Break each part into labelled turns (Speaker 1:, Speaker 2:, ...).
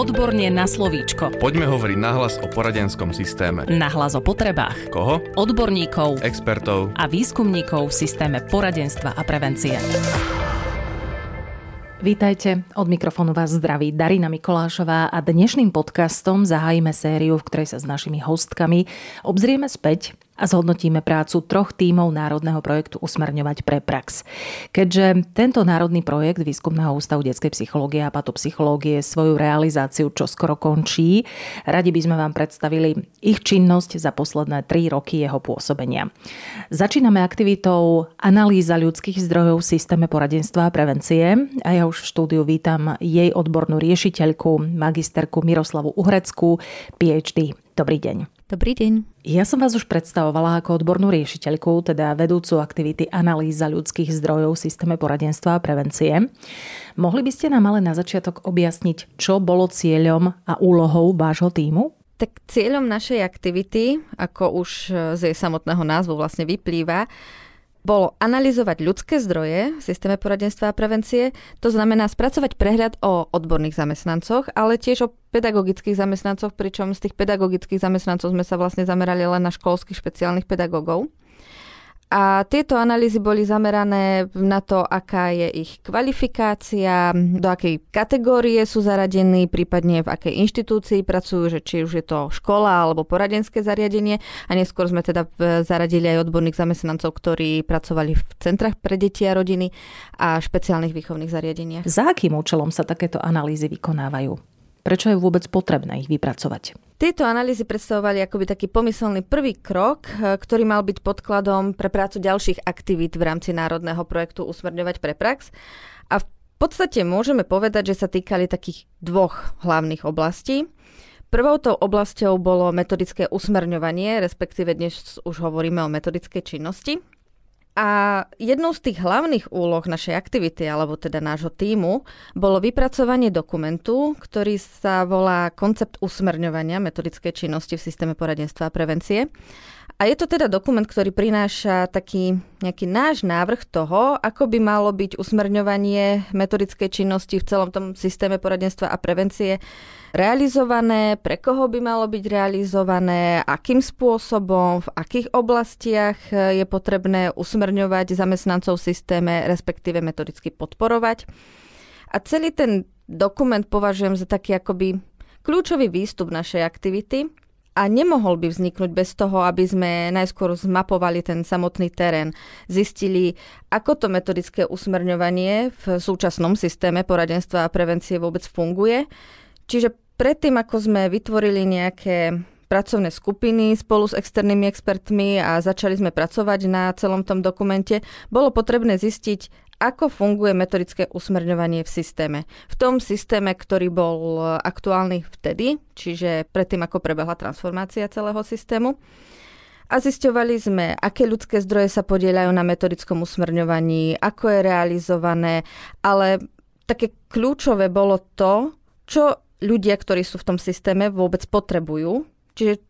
Speaker 1: Odborne na slovíčko.
Speaker 2: Poďme hovoriť nahlas o poradenskom systéme.
Speaker 1: Nahlas o potrebách.
Speaker 2: Koho?
Speaker 1: Odborníkov.
Speaker 2: Expertov.
Speaker 1: A výskumníkov v systéme poradenstva a prevencie. Vítajte, od mikrofónu vás zdraví Darina Mikolášová a dnešným podcastom zahájime sériu, v ktorej sa s našimi hostkami obzrieme späť a zhodnotíme prácu troch tímov Národného projektu Usmerňovať pre prax. Keďže tento národný projekt Výskumného ústavu detskej psychológie a patopsychológie svoju realizáciu čo skoro končí, radi by sme vám predstavili ich činnosť za posledné tri roky jeho pôsobenia. Začíname aktivitou analýza ľudských zdrojov v systéme poradenstva a prevencie a ja už v štúdiu vítam jej odbornú riešiteľku, magisterku Miroslavu Uhreckú, PhD. Dobrý deň.
Speaker 3: Dobrý deň.
Speaker 1: Ja som vás už predstavovala ako odbornú riešiteľku, teda vedúcu aktivity analýza ľudských zdrojov v systéme poradenstva a prevencie. Mohli by ste nám ale na začiatok objasniť, čo bolo cieľom a úlohou vášho týmu?
Speaker 3: Tak cieľom našej aktivity, ako už z jej samotného názvu vlastne vyplýva, bolo analyzovať ľudské zdroje v systéme poradenstva a prevencie, to znamená spracovať prehľad o odborných zamestnancoch, ale tiež o pedagogických zamestnancoch, pričom z tých pedagogických zamestnancov sme sa vlastne zamerali len na školských špeciálnych pedagógov. A tieto analýzy boli zamerané na to, aká je ich kvalifikácia, do akej kategórie sú zaradení, prípadne v akej inštitúcii pracujú, že či už je to škola alebo poradenské zariadenie. A neskôr sme teda zaradili aj odborných zamestnancov, ktorí pracovali v centrách pre deti a rodiny a špeciálnych výchovných zariadeniach.
Speaker 1: Za akým účelom sa takéto analýzy vykonávajú? Prečo je vôbec potrebné ich vypracovať?
Speaker 3: Tieto analýzy predstavovali akoby taký pomyselný prvý krok, e, ktorý mal byť podkladom pre prácu ďalších aktivít v rámci národného projektu Usmerňovať pre prax. A v podstate môžeme povedať, že sa týkali takých dvoch hlavných oblastí. Prvou tou oblasťou bolo metodické usmerňovanie, respektíve dnes už hovoríme o metodickej činnosti. A jednou z tých hlavných úloh našej aktivity, alebo teda nášho týmu, bolo vypracovanie dokumentu, ktorý sa volá Koncept usmerňovania metodickej činnosti v systéme poradenstva a prevencie. A je to teda dokument, ktorý prináša taký nejaký náš návrh toho, ako by malo byť usmerňovanie metodickej činnosti v celom tom systéme poradenstva a prevencie realizované, pre koho by malo byť realizované, akým spôsobom, v akých oblastiach je potrebné usmerňovať zamestnancov v systéme, respektíve metodicky podporovať. A celý ten dokument považujem za taký akoby kľúčový výstup našej aktivity, a nemohol by vzniknúť bez toho, aby sme najskôr zmapovali ten samotný terén, zistili, ako to metodické usmerňovanie v súčasnom systéme poradenstva a prevencie vôbec funguje. Čiže predtým, ako sme vytvorili nejaké pracovné skupiny spolu s externými expertmi a začali sme pracovať na celom tom dokumente, bolo potrebné zistiť, ako funguje metodické usmerňovanie v systéme. V tom systéme, ktorý bol aktuálny vtedy, čiže predtým, ako prebehla transformácia celého systému. A zisťovali sme, aké ľudské zdroje sa podielajú na metodickom usmerňovaní, ako je realizované, ale také kľúčové bolo to, čo ľudia, ktorí sú v tom systéme, vôbec potrebujú. Čiže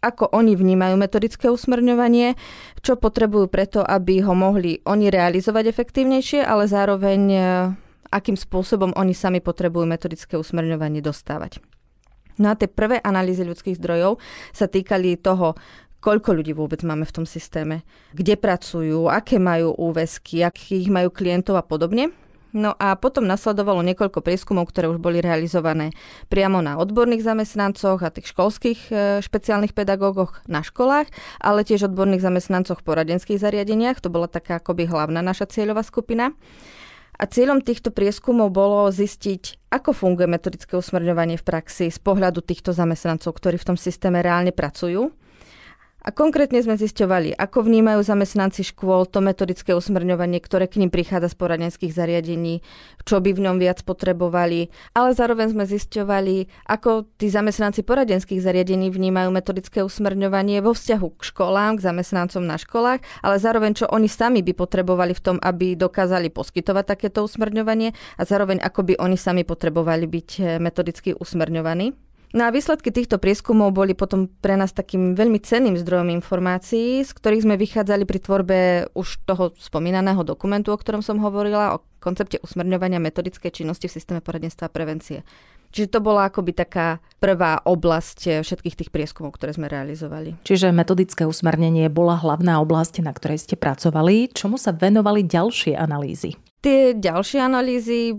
Speaker 3: ako oni vnímajú metodické usmerňovanie, čo potrebujú preto, aby ho mohli oni realizovať efektívnejšie, ale zároveň e, akým spôsobom oni sami potrebujú metodické usmerňovanie dostávať. No a tie prvé analýzy ľudských zdrojov sa týkali toho, koľko ľudí vôbec máme v tom systéme, kde pracujú, aké majú úväzky, akých majú klientov a podobne. No a potom nasledovalo niekoľko prieskumov, ktoré už boli realizované priamo na odborných zamestnancoch a tých školských e, špeciálnych pedagógoch na školách, ale tiež odborných zamestnancoch v poradenských zariadeniach. To bola taká akoby hlavná naša cieľová skupina. A cieľom týchto prieskumov bolo zistiť, ako funguje metodické usmerňovanie v praxi z pohľadu týchto zamestnancov, ktorí v tom systéme reálne pracujú a konkrétne sme zisťovali, ako vnímajú zamestnanci škôl to metodické usmerňovanie, ktoré k ním prichádza z poradenských zariadení, čo by v ňom viac potrebovali, ale zároveň sme zisťovali, ako tí zamestnanci poradenských zariadení vnímajú metodické usmerňovanie vo vzťahu k školám, k zamestnancom na školách, ale zároveň čo oni sami by potrebovali v tom, aby dokázali poskytovať takéto usmerňovanie a zároveň ako by oni sami potrebovali byť eh, metodicky usmerňovaní. No a výsledky týchto prieskumov boli potom pre nás takým veľmi cenným zdrojom informácií, z ktorých sme vychádzali pri tvorbe už toho spomínaného dokumentu, o ktorom som hovorila, o koncepte usmerňovania metodickej činnosti v systéme poradenstva a prevencie. Čiže to bola akoby taká prvá oblasť všetkých tých prieskumov, ktoré sme realizovali.
Speaker 1: Čiže metodické usmernenie bola hlavná oblasť, na ktorej ste pracovali. Čomu sa venovali ďalšie analýzy?
Speaker 3: Tie ďalšie analýzy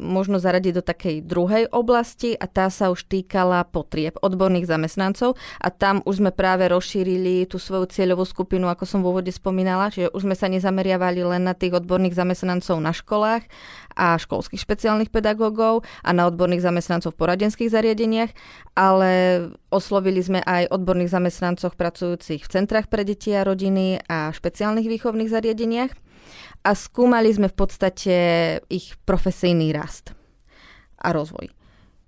Speaker 3: možno zaradiť do takej druhej oblasti a tá sa už týkala potrieb odborných zamestnancov a tam už sme práve rozšírili tú svoju cieľovú skupinu, ako som v úvode spomínala, čiže už sme sa nezameriavali len na tých odborných zamestnancov na školách a školských špeciálnych pedagógov a na odborných zamestnancov v poradenských zariadeniach, ale oslovili sme aj odborných zamestnancov pracujúcich v centrách pre deti a rodiny a špeciálnych výchovných zariadeniach a skúmali sme v podstate ich profesijný rast a rozvoj.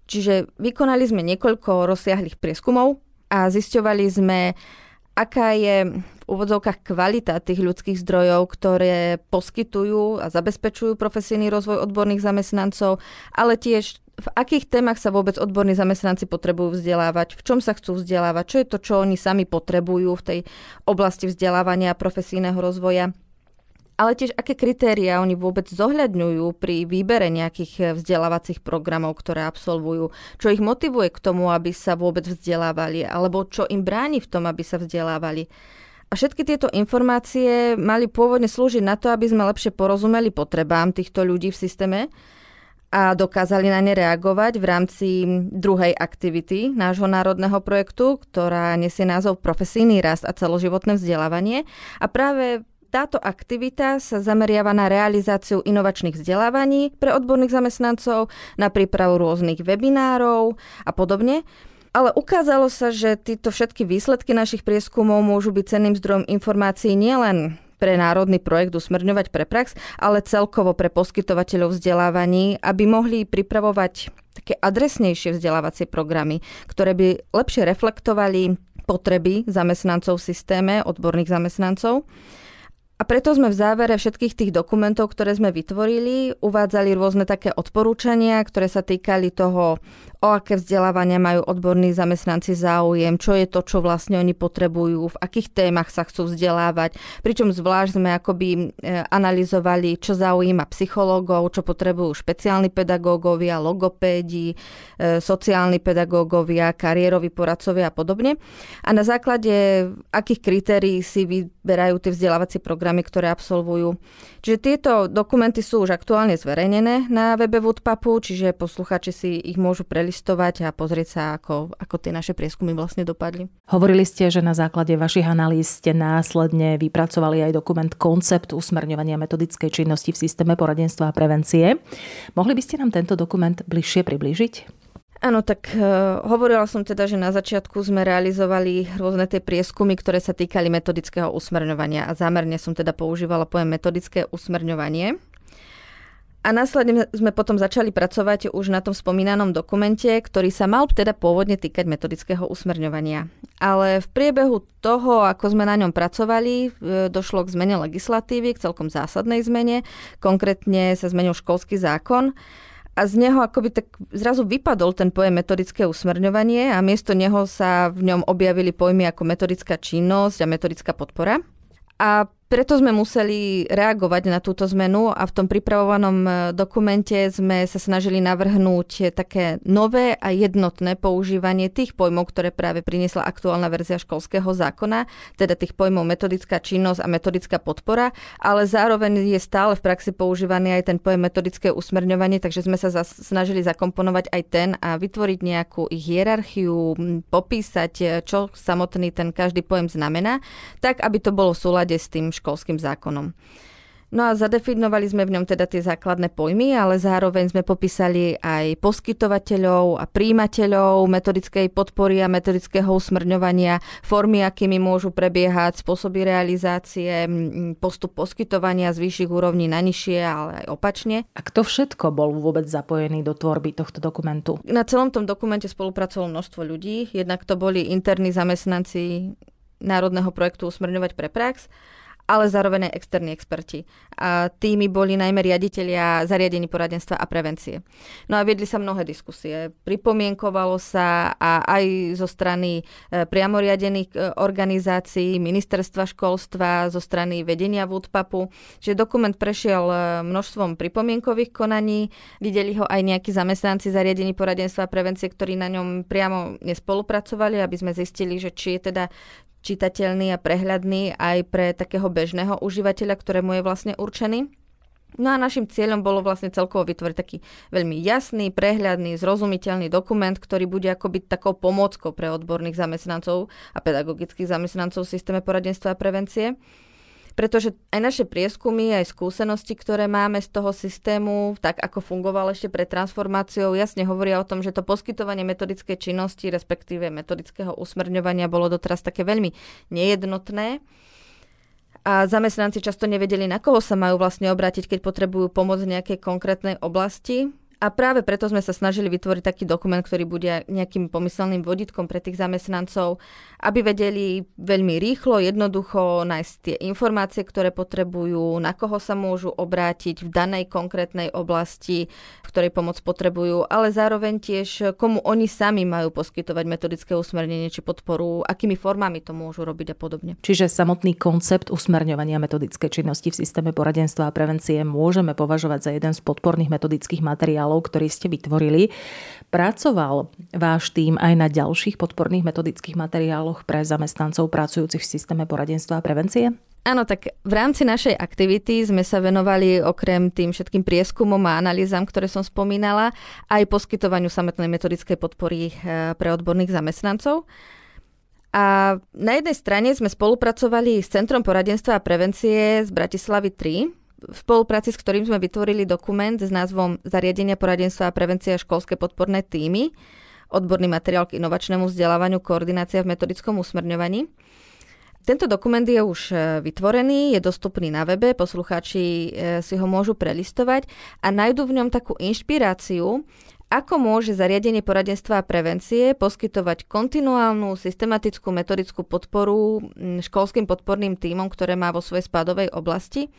Speaker 3: Čiže vykonali sme niekoľko rozsiahlých prieskumov a zisťovali sme, aká je v úvodzovkách kvalita tých ľudských zdrojov, ktoré poskytujú a zabezpečujú profesijný rozvoj odborných zamestnancov, ale tiež v akých témach sa vôbec odborní zamestnanci potrebujú vzdelávať, v čom sa chcú vzdelávať, čo je to, čo oni sami potrebujú v tej oblasti vzdelávania a profesijného rozvoja ale tiež aké kritéria oni vôbec zohľadňujú pri výbere nejakých eh, vzdelávacích programov, ktoré absolvujú, čo ich motivuje k tomu, aby sa vôbec vzdelávali, alebo čo im bráni v tom, aby sa vzdelávali. A všetky tieto informácie mali pôvodne slúžiť na to, aby sme lepšie porozumeli potrebám týchto ľudí v systéme a dokázali na ne reagovať v rámci druhej aktivity nášho národného projektu, ktorá nesie názov Profesijný rast a celoživotné vzdelávanie. A práve táto aktivita sa zameriava na realizáciu inovačných vzdelávaní pre odborných zamestnancov, na prípravu rôznych webinárov a podobne. Ale ukázalo sa, že tieto všetky výsledky našich prieskumov môžu byť cenným zdrojom informácií nielen pre národný projekt Usmerňovať pre prax, ale celkovo pre poskytovateľov vzdelávaní, aby mohli pripravovať také adresnejšie vzdelávacie programy, ktoré by lepšie reflektovali potreby zamestnancov v systéme, odborných zamestnancov a preto sme v závere všetkých tých dokumentov, ktoré sme vytvorili, uvádzali rôzne také odporúčania, ktoré sa týkali toho, o aké vzdelávania majú odborní zamestnanci záujem, čo je to, čo vlastne oni potrebujú, v akých témach sa chcú vzdelávať. Pričom zvlášť sme akoby e, analyzovali, čo zaujíma psychológov, čo potrebujú špeciálni pedagógovia, logopédi, e, sociálni pedagógovia, kariéroví poradcovia a podobne. A na základe akých kritérií si vyberajú tie vzdelávacie programy, ktoré absolvujú. Čiže tieto dokumenty sú už aktuálne zverejnené na webe Woodpapu, čiže posluchači si ich môžu prelistovať a pozrieť sa, ako, ako tie naše prieskumy vlastne dopadli.
Speaker 1: Hovorili ste, že na základe vašich analýz ste následne vypracovali aj dokument Koncept usmerňovania metodickej činnosti v systéme poradenstva a prevencie. Mohli by ste nám tento dokument bližšie priblížiť?
Speaker 3: Áno, tak uh, hovorila som teda, že na začiatku sme realizovali rôzne tie prieskumy, ktoré sa týkali metodického usmerňovania a zámerne som teda používala pojem metodické usmerňovanie. A následne sme potom začali pracovať už na tom spomínanom dokumente, ktorý sa mal teda pôvodne týkať metodického usmerňovania. Ale v priebehu toho, ako sme na ňom pracovali, e, došlo k zmene legislatívy, k celkom zásadnej zmene. Konkrétne sa zmenil školský zákon a z neho akoby tak zrazu vypadol ten pojem metodické usmerňovanie a miesto neho sa v ňom objavili pojmy ako metodická činnosť a metodická podpora. A preto sme museli reagovať na túto zmenu a v tom pripravovanom e, dokumente sme sa snažili navrhnúť také nové a jednotné používanie tých pojmov, ktoré práve priniesla aktuálna verzia školského zákona, teda tých pojmov metodická činnosť a metodická podpora, ale zároveň je stále v praxi používaný aj ten pojem metodické usmerňovanie, takže sme sa snažili zakomponovať aj ten a vytvoriť nejakú hierarchiu, popísať, e, čo samotný ten každý pojem znamená, tak aby to bolo v súlade s tým školským zákonom. No a zadefinovali sme v ňom teda tie základné pojmy, ale zároveň sme popísali aj poskytovateľov a príjimateľov metodickej podpory a metodického usmrňovania, formy, akými môžu prebiehať, spôsoby realizácie, postup poskytovania z vyšších úrovní na nižšie, ale aj opačne.
Speaker 1: A kto všetko bol vôbec zapojený do tvorby tohto dokumentu?
Speaker 3: Na celom tom dokumente spolupracovalo množstvo ľudí. Jednak to boli interní zamestnanci Národného projektu Usmrňovať pre prax, ale zároveň aj externí experti. A tými boli najmä riaditeľia zariadení poradenstva a prevencie. No a viedli sa mnohé diskusie. Pripomienkovalo sa a aj zo strany e, priamoriadených e, organizácií, ministerstva školstva, zo strany vedenia Woodpapu, že dokument prešiel e, množstvom pripomienkových konaní, videli ho aj nejakí zamestnanci zariadení poradenstva a prevencie, ktorí na ňom priamo nespolupracovali, aby sme zistili, že či je teda čitateľný a prehľadný aj pre takého bežného užívateľa, ktorému je vlastne určený. No a našim cieľom bolo vlastne celkovo vytvoriť taký veľmi jasný, prehľadný, zrozumiteľný dokument, ktorý bude akoby takou pomôckou pre odborných zamestnancov a pedagogických zamestnancov v systéme poradenstva a prevencie pretože aj naše prieskumy, aj skúsenosti, ktoré máme z toho systému, tak ako fungoval ešte pred transformáciou, jasne hovoria o tom, že to poskytovanie metodickej činnosti, respektíve metodického usmerňovania bolo doteraz také veľmi nejednotné a zamestnanci často nevedeli, na koho sa majú vlastne obrátiť, keď potrebujú pomoc v nejakej konkrétnej oblasti. A práve preto sme sa snažili vytvoriť taký dokument, ktorý bude nejakým pomyselným vodítkom pre tých zamestnancov, aby vedeli veľmi rýchlo, jednoducho nájsť tie informácie, ktoré potrebujú, na koho sa môžu obrátiť v danej konkrétnej oblasti, v ktorej pomoc potrebujú, ale zároveň tiež komu oni sami majú poskytovať metodické usmernenie či podporu, akými formami to môžu robiť a podobne.
Speaker 1: Čiže samotný koncept usmerňovania metodické činnosti v systéme poradenstva a prevencie môžeme považovať za jeden z podporných metodických materiálov ktorý ste vytvorili. Pracoval váš tým aj na ďalších podporných metodických materiáloch pre zamestnancov pracujúcich v systéme poradenstva a prevencie?
Speaker 3: Áno, tak v rámci našej aktivity sme sa venovali okrem tým všetkým prieskumom a analýzam, ktoré som spomínala, aj poskytovaniu samotnej metodickej podpory eh, pre odborných zamestnancov. A na jednej strane sme spolupracovali s Centrom poradenstva a prevencie z Bratislavy 3, v spolupráci s ktorým sme vytvorili dokument s názvom Zariadenia poradenstva a prevencia školské podporné týmy, odborný materiál k inovačnému vzdelávaniu, koordinácia v metodickom usmerňovaní. Tento dokument je už e, vytvorený, je dostupný na webe, poslucháči e, si ho môžu prelistovať a nájdú v ňom takú inšpiráciu, ako môže zariadenie poradenstva a prevencie poskytovať kontinuálnu, systematickú metodickú podporu školským podporným týmom, ktoré má vo svojej spádovej oblasti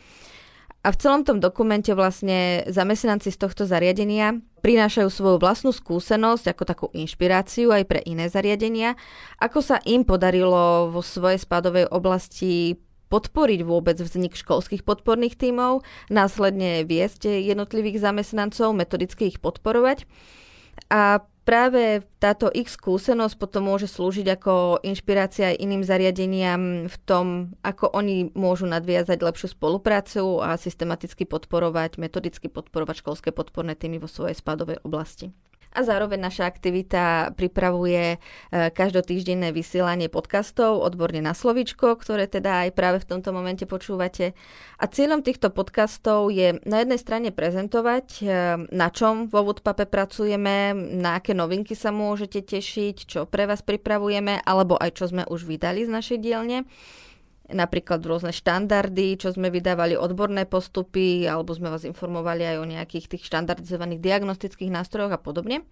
Speaker 3: a v celom tom dokumente vlastne zamestnanci z tohto zariadenia prinášajú svoju vlastnú skúsenosť ako takú inšpiráciu aj pre iné zariadenia, ako sa im podarilo vo svojej spadovej oblasti podporiť vôbec vznik školských podporných tímov, následne viesť jednotlivých zamestnancov, metodicky ich podporovať. A práve táto ich skúsenosť potom môže slúžiť ako inšpirácia iným zariadeniam v tom, ako oni môžu nadviazať lepšiu spoluprácu a systematicky podporovať, metodicky podporovať školské podporné týmy vo svojej spadovej oblasti a zároveň naša aktivita pripravuje e, každotýždenné vysielanie podcastov odborne na slovičko, ktoré teda aj práve v tomto momente počúvate. A cieľom týchto podcastov je na jednej strane prezentovať, e, na čom vo Woodpape pracujeme, na aké novinky sa môžete tešiť, čo pre vás pripravujeme, alebo aj čo sme už vydali z našej dielne napríklad rôzne štandardy, čo sme vydávali odborné postupy, alebo sme vás informovali aj o nejakých tých štandardizovaných diagnostických nástrojoch a podobne.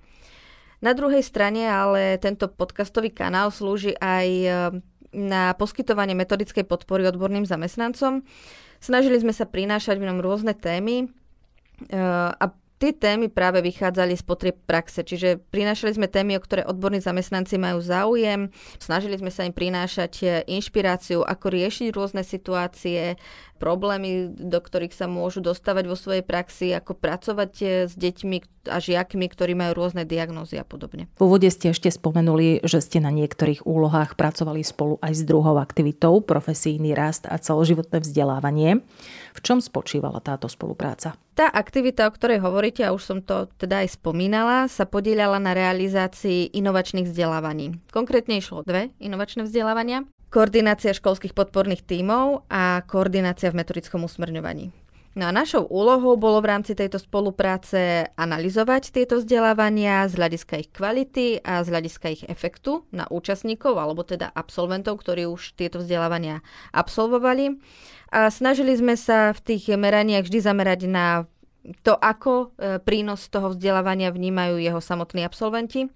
Speaker 3: Na druhej strane ale tento podcastový kanál slúži aj e, na poskytovanie metodickej podpory odborným zamestnancom. Snažili sme sa prinášať v ňom rôzne témy e, a tie témy práve vychádzali z potrieb praxe, čiže prinášali sme témy, o ktoré odborní zamestnanci majú záujem, snažili sme sa im prinášať e, inšpiráciu, ako riešiť rôzne situácie, problémy, do ktorých sa môžu dostávať vo svojej praxi, ako pracovať e, s deťmi a žiakmi, ktorí majú rôzne diagnózy a podobne.
Speaker 1: V úvode ste ešte spomenuli, že ste na niektorých úlohách pracovali spolu aj s druhou aktivitou, profesijný rast a celoživotné vzdelávanie. V čom spočívala táto spolupráca?
Speaker 3: Tá aktivita, o ktorej hovoríte, a už som to teda aj spomínala, sa podielala na realizácii inovačných vzdelávaní. Konkrétne išlo dve inovačné vzdelávania koordinácia školských podporných tímov a koordinácia v metodickom usmerňovaní. No a našou úlohou bolo v rámci tejto spolupráce analyzovať tieto vzdelávania z hľadiska ich kvality a z hľadiska ich efektu na účastníkov alebo teda absolventov, ktorí už tieto vzdelávania absolvovali. A snažili sme sa v tých meraniach vždy zamerať na to, ako e, prínos toho vzdelávania vnímajú jeho samotní absolventi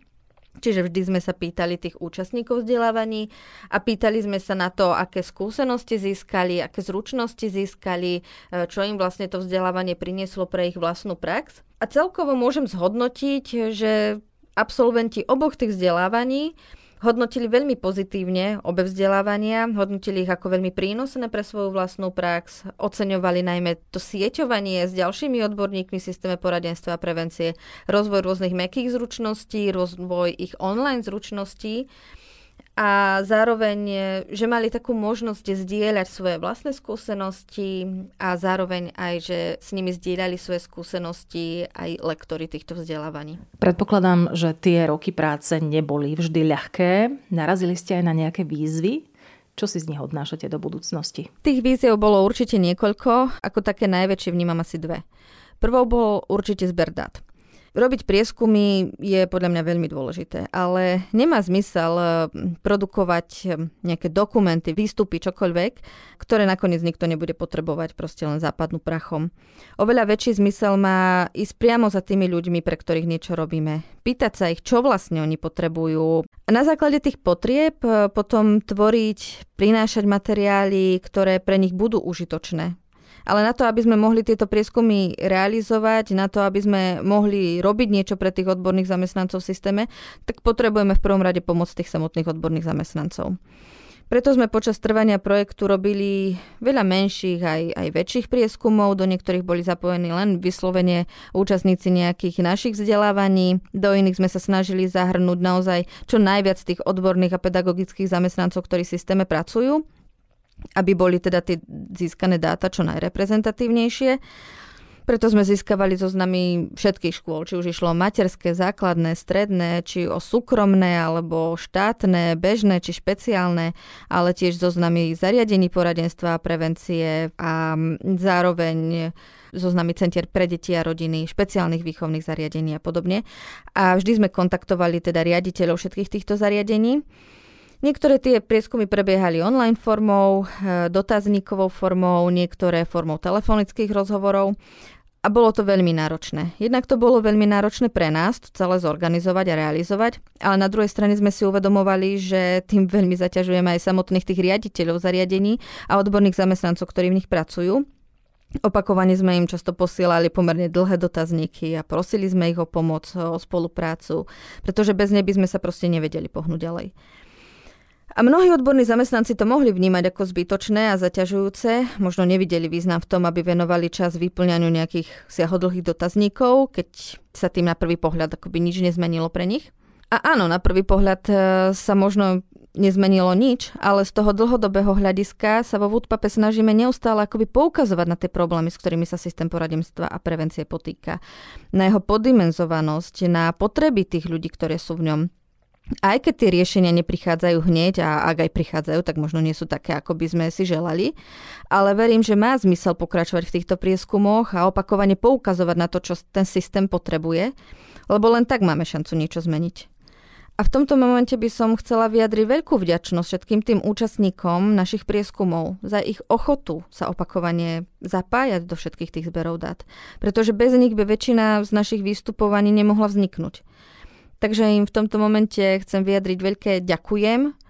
Speaker 3: Čiže vždy sme sa pýtali tých účastníkov vzdelávaní a pýtali sme sa na to, aké skúsenosti získali, aké zručnosti získali, e, čo im vlastne to vzdelávanie prinieslo pre ich vlastnú prax. A celkovo môžem zhodnotiť, že absolventi oboch tých vzdelávaní hodnotili veľmi pozitívne obe vzdelávania, hodnotili ich ako veľmi prínosné pre svoju vlastnú prax, oceňovali najmä to sieťovanie s ďalšími odborníkmi v systéme poradenstva a prevencie, rozvoj rôznych mekých zručností, rozvoj ich online zručností a zároveň, že mali takú možnosť zdieľať svoje vlastné skúsenosti a zároveň aj, že s nimi zdieľali svoje skúsenosti aj lektory týchto vzdelávaní.
Speaker 1: Predpokladám, že tie roky práce neboli vždy ľahké. Narazili ste aj na nejaké výzvy? Čo si z nich odnášate do budúcnosti?
Speaker 3: Tých víziev bolo určite niekoľko, ako také najväčšie vnímam asi dve. Prvou bol určite zber dát. Robiť prieskumy je podľa mňa veľmi dôležité, ale nemá zmysel eh, produkovať eh, nejaké dokumenty, výstupy, čokoľvek, ktoré nakoniec nikto nebude potrebovať, proste len západnú prachom. Oveľa väčší zmysel má ísť priamo za tými ľuďmi, pre ktorých niečo robíme. Pýtať sa ich, čo vlastne oni potrebujú. A na základe tých potrieb eh, potom tvoriť, prinášať materiály, ktoré pre nich budú užitočné ale na to, aby sme mohli tieto prieskumy realizovať, na to, aby sme mohli robiť niečo pre tých odborných zamestnancov v systéme, tak potrebujeme v prvom rade pomoc tých samotných odborných zamestnancov. Preto sme počas trvania projektu robili veľa menších aj, aj väčších prieskumov, do niektorých boli zapojení len vyslovene účastníci nejakých našich vzdelávaní, do iných sme sa snažili zahrnúť naozaj čo najviac tých odborných a pedagogických zamestnancov, ktorí v systéme pracujú aby boli teda tie získané dáta čo najreprezentatívnejšie. Preto sme získavali zoznamy všetkých škôl, či už išlo o materské, základné, stredné, či o súkromné, alebo štátne, bežné, či špeciálne, ale tiež zoznamy zariadení poradenstva a prevencie a zároveň zoznamy centier pre deti a rodiny, špeciálnych výchovných zariadení a podobne. A vždy sme kontaktovali teda riaditeľov všetkých týchto zariadení Niektoré tie prieskumy prebiehali online formou, e, dotazníkovou formou, niektoré formou telefonických rozhovorov a bolo to veľmi náročné. Jednak to bolo veľmi náročné pre nás to celé zorganizovať a realizovať, ale na druhej strane sme si uvedomovali, že tým veľmi zaťažujeme aj samotných tých riaditeľov zariadení a odborných zamestnancov, ktorí v nich pracujú. Opakovane sme im často posielali pomerne dlhé dotazníky a prosili sme ich o pomoc, o spoluprácu, pretože bez nej by sme sa proste nevedeli pohnúť ďalej. A mnohí odborní zamestnanci to mohli vnímať ako zbytočné a zaťažujúce, možno nevideli význam v tom, aby venovali čas vyplňaniu nejakých siahodlhých dotazníkov, keď sa tým na prvý pohľad akoby nič nezmenilo pre nich. A áno, na prvý pohľad e, sa možno nezmenilo nič, ale z toho dlhodobého hľadiska sa vo Woodpape snažíme neustále akoby poukazovať na tie problémy, s ktorými sa systém poradenstva a prevencie potýka. Na jeho podimenzovanosť, na potreby tých ľudí, ktoré sú v ňom aj keď tie riešenia neprichádzajú hneď a ak aj prichádzajú, tak možno nie sú také, ako by sme si želali, ale verím, že má zmysel pokračovať v týchto prieskumoch a opakovane poukazovať na to, čo ten systém potrebuje, lebo len tak máme šancu niečo zmeniť. A v tomto momente by som chcela vyjadriť veľkú vďačnosť všetkým tým účastníkom našich prieskumov za ich ochotu sa opakovane zapájať do všetkých tých zberov dát. Pretože bez nich by väčšina z našich výstupovaní nemohla vzniknúť. Takže im v tomto momente chcem vyjadriť veľké ďakujem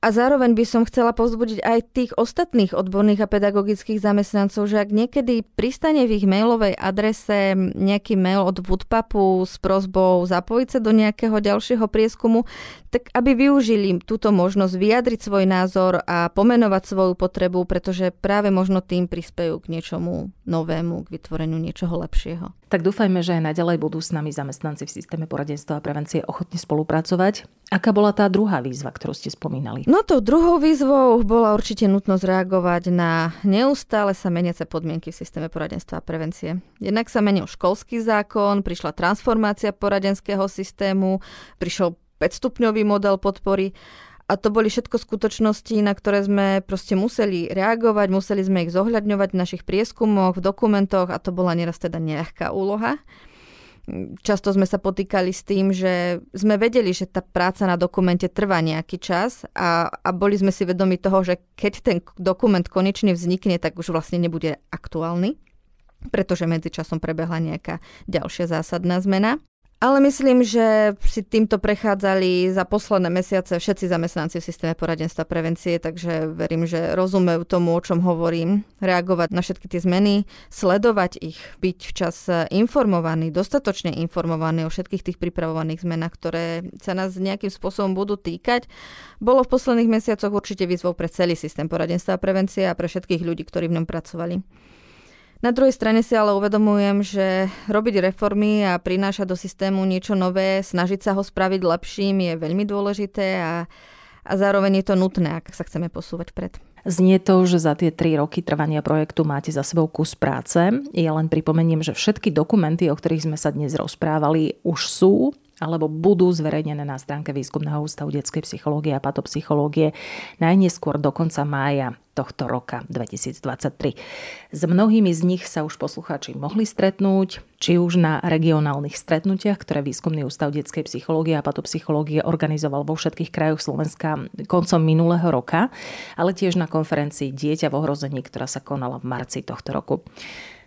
Speaker 3: a zároveň by som chcela povzbudiť aj tých ostatných odborných a pedagogických zamestnancov, že ak niekedy pristane v ich mailovej adrese nejaký mail od Woodpapu s prozbou zapojiť sa do nejakého ďalšieho prieskumu, tak aby využili túto možnosť vyjadriť svoj názor a pomenovať svoju potrebu, pretože práve možno tým prispejú k niečomu novému, k vytvoreniu niečoho lepšieho.
Speaker 1: Tak dúfajme, že aj naďalej budú s nami zamestnanci v systéme poradenstva a prevencie ochotne spolupracovať. Aká bola tá druhá výzva, ktorú ste spomínali?
Speaker 3: No to druhou výzvou bola určite nutnosť reagovať na neustále sa meniace podmienky v systéme poradenstva a prevencie. Jednak sa menil školský zákon, prišla transformácia poradenského systému, prišiel 5-stupňový model podpory a to boli všetko skutočnosti, na ktoré sme proste museli reagovať, museli sme ich zohľadňovať v našich prieskumoch, v dokumentoch a to bola nieraz teda nejaká úloha. Často sme sa potýkali s tým, že sme vedeli, že tá práca na dokumente trvá nejaký čas a, a boli sme si vedomi toho, že keď ten dokument konečne vznikne, tak už vlastne nebude aktuálny, pretože medzičasom prebehla nejaká ďalšia zásadná zmena. Ale myslím, že si týmto prechádzali za posledné mesiace všetci zamestnanci v systéme poradenstva prevencie, takže verím, že rozumejú tomu, o čom hovorím, reagovať na všetky tie zmeny, sledovať ich, byť včas informovaný, dostatočne informovaný o všetkých tých pripravovaných zmenách, ktoré sa nás nejakým spôsobom budú týkať. Bolo v posledných mesiacoch určite výzvou pre celý systém poradenstva a prevencie a pre všetkých ľudí, ktorí v ňom pracovali. Na druhej strane si ale uvedomujem, že robiť reformy a prinášať do systému niečo nové, snažiť sa ho spraviť lepším je veľmi dôležité a, a zároveň je to nutné, ak sa chceme posúvať pred.
Speaker 1: Znie to, že za tie tri roky trvania projektu máte za sebou kus práce. Ja len pripomeniem, že všetky dokumenty, o ktorých sme sa dnes rozprávali, už sú alebo budú zverejnené na stránke Výskumného ústavu detskej psychológie a patopsychológie najneskôr do konca mája tohto roka 2023. S mnohými z nich sa už poslucháči mohli stretnúť, či už na regionálnych stretnutiach, ktoré Výskumný ústav detskej psychológie a patopsychológie organizoval vo všetkých krajoch Slovenska koncom minulého roka, ale tiež na konferencii Dieťa v ohrození, ktorá sa konala v marci tohto roku.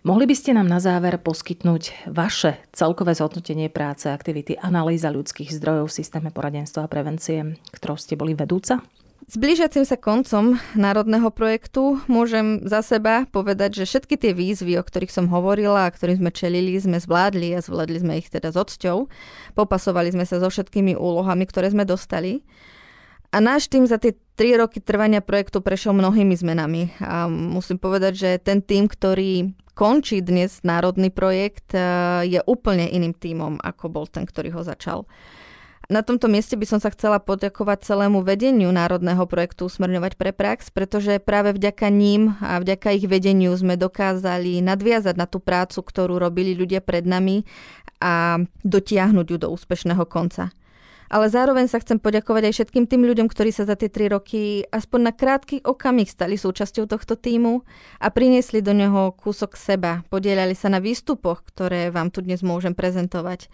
Speaker 1: Mohli by ste nám na záver poskytnúť vaše celkové zhodnotenie práce, aktivity, analýza ľudských zdrojov v systéme poradenstva a prevencie, ktorou ste boli vedúca?
Speaker 3: S blížiacim sa koncom národného projektu môžem za seba povedať, že všetky tie výzvy, o ktorých som hovorila a ktorým sme čelili, sme zvládli a zvládli sme ich teda s odsťou. Popasovali sme sa so všetkými úlohami, ktoré sme dostali. A náš tým za tie tri roky trvania projektu prešiel mnohými zmenami. A musím povedať, že ten tým, ktorý končí dnes národný projekt, e, je úplne iným tímom, ako bol ten, ktorý ho začal. Na tomto mieste by som sa chcela poďakovať celému vedeniu Národného projektu Usmerňovať pre prax, pretože práve vďaka ním a vďaka ich vedeniu sme dokázali nadviazať na tú prácu, ktorú robili ľudia pred nami a dotiahnuť ju do úspešného konca ale zároveň sa chcem poďakovať aj všetkým tým ľuďom, ktorí sa za tie tri roky aspoň na krátky okamih stali súčasťou tohto týmu a priniesli do neho kúsok seba, podielali sa na výstupoch, ktoré vám tu dnes môžem prezentovať.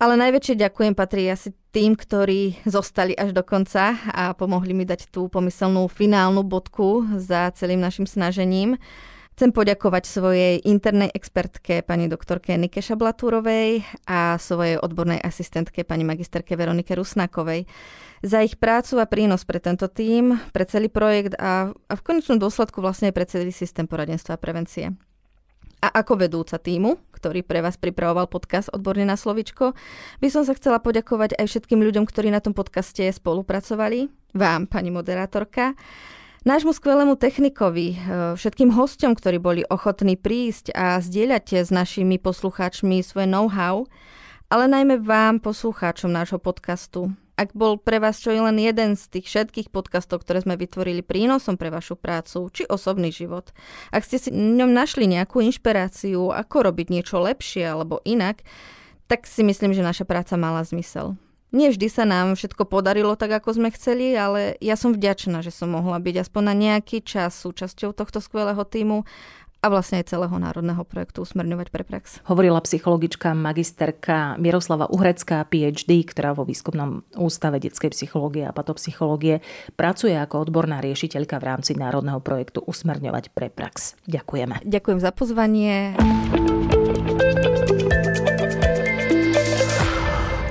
Speaker 3: Ale najväčšie ďakujem patrí asi tým, ktorí zostali až do konca a pomohli mi dať tú pomyselnú finálnu bodku za celým našim snažením. Chcem poďakovať svojej internej expertke pani doktorke Nike Šablatúrovej a svojej odbornej asistentke pani magisterke Veronike Rusnákovej za ich prácu a prínos pre tento tím, pre celý projekt a, a v konečnom dôsledku vlastne aj pre celý systém poradenstva a prevencie. A ako vedúca týmu, ktorý pre vás pripravoval podcast Odborne na slovičko, by som sa chcela poďakovať aj všetkým ľuďom, ktorí na tom podcaste spolupracovali, vám, pani moderátorka, nášmu skvelému technikovi, e, všetkým hostom, ktorí boli ochotní prísť a zdieľať s našimi poslucháčmi svoje know-how, ale najmä vám, poslucháčom nášho podcastu. Ak bol pre vás čo je len jeden z tých všetkých podcastov, ktoré sme vytvorili prínosom pre vašu prácu či osobný život, ak ste si ňom našli nejakú inšpiráciu, ako robiť niečo lepšie alebo inak, tak si myslím, že naša práca mala zmysel. Nie vždy sa nám všetko podarilo tak, ako sme chceli, ale ja som vďačná, že som mohla byť aspoň na nejaký čas súčasťou tohto skvelého týmu a vlastne aj celého národného projektu Usmerňovať pre prax.
Speaker 1: Hovorila psychologička magisterka Miroslava Uhrecká, PhD, ktorá vo výskumnom ústave detskej psychológie a patopsychológie pracuje ako odborná riešiteľka v rámci národného projektu Usmerňovať pre prax. Ďakujeme.
Speaker 3: Ďakujem za pozvanie.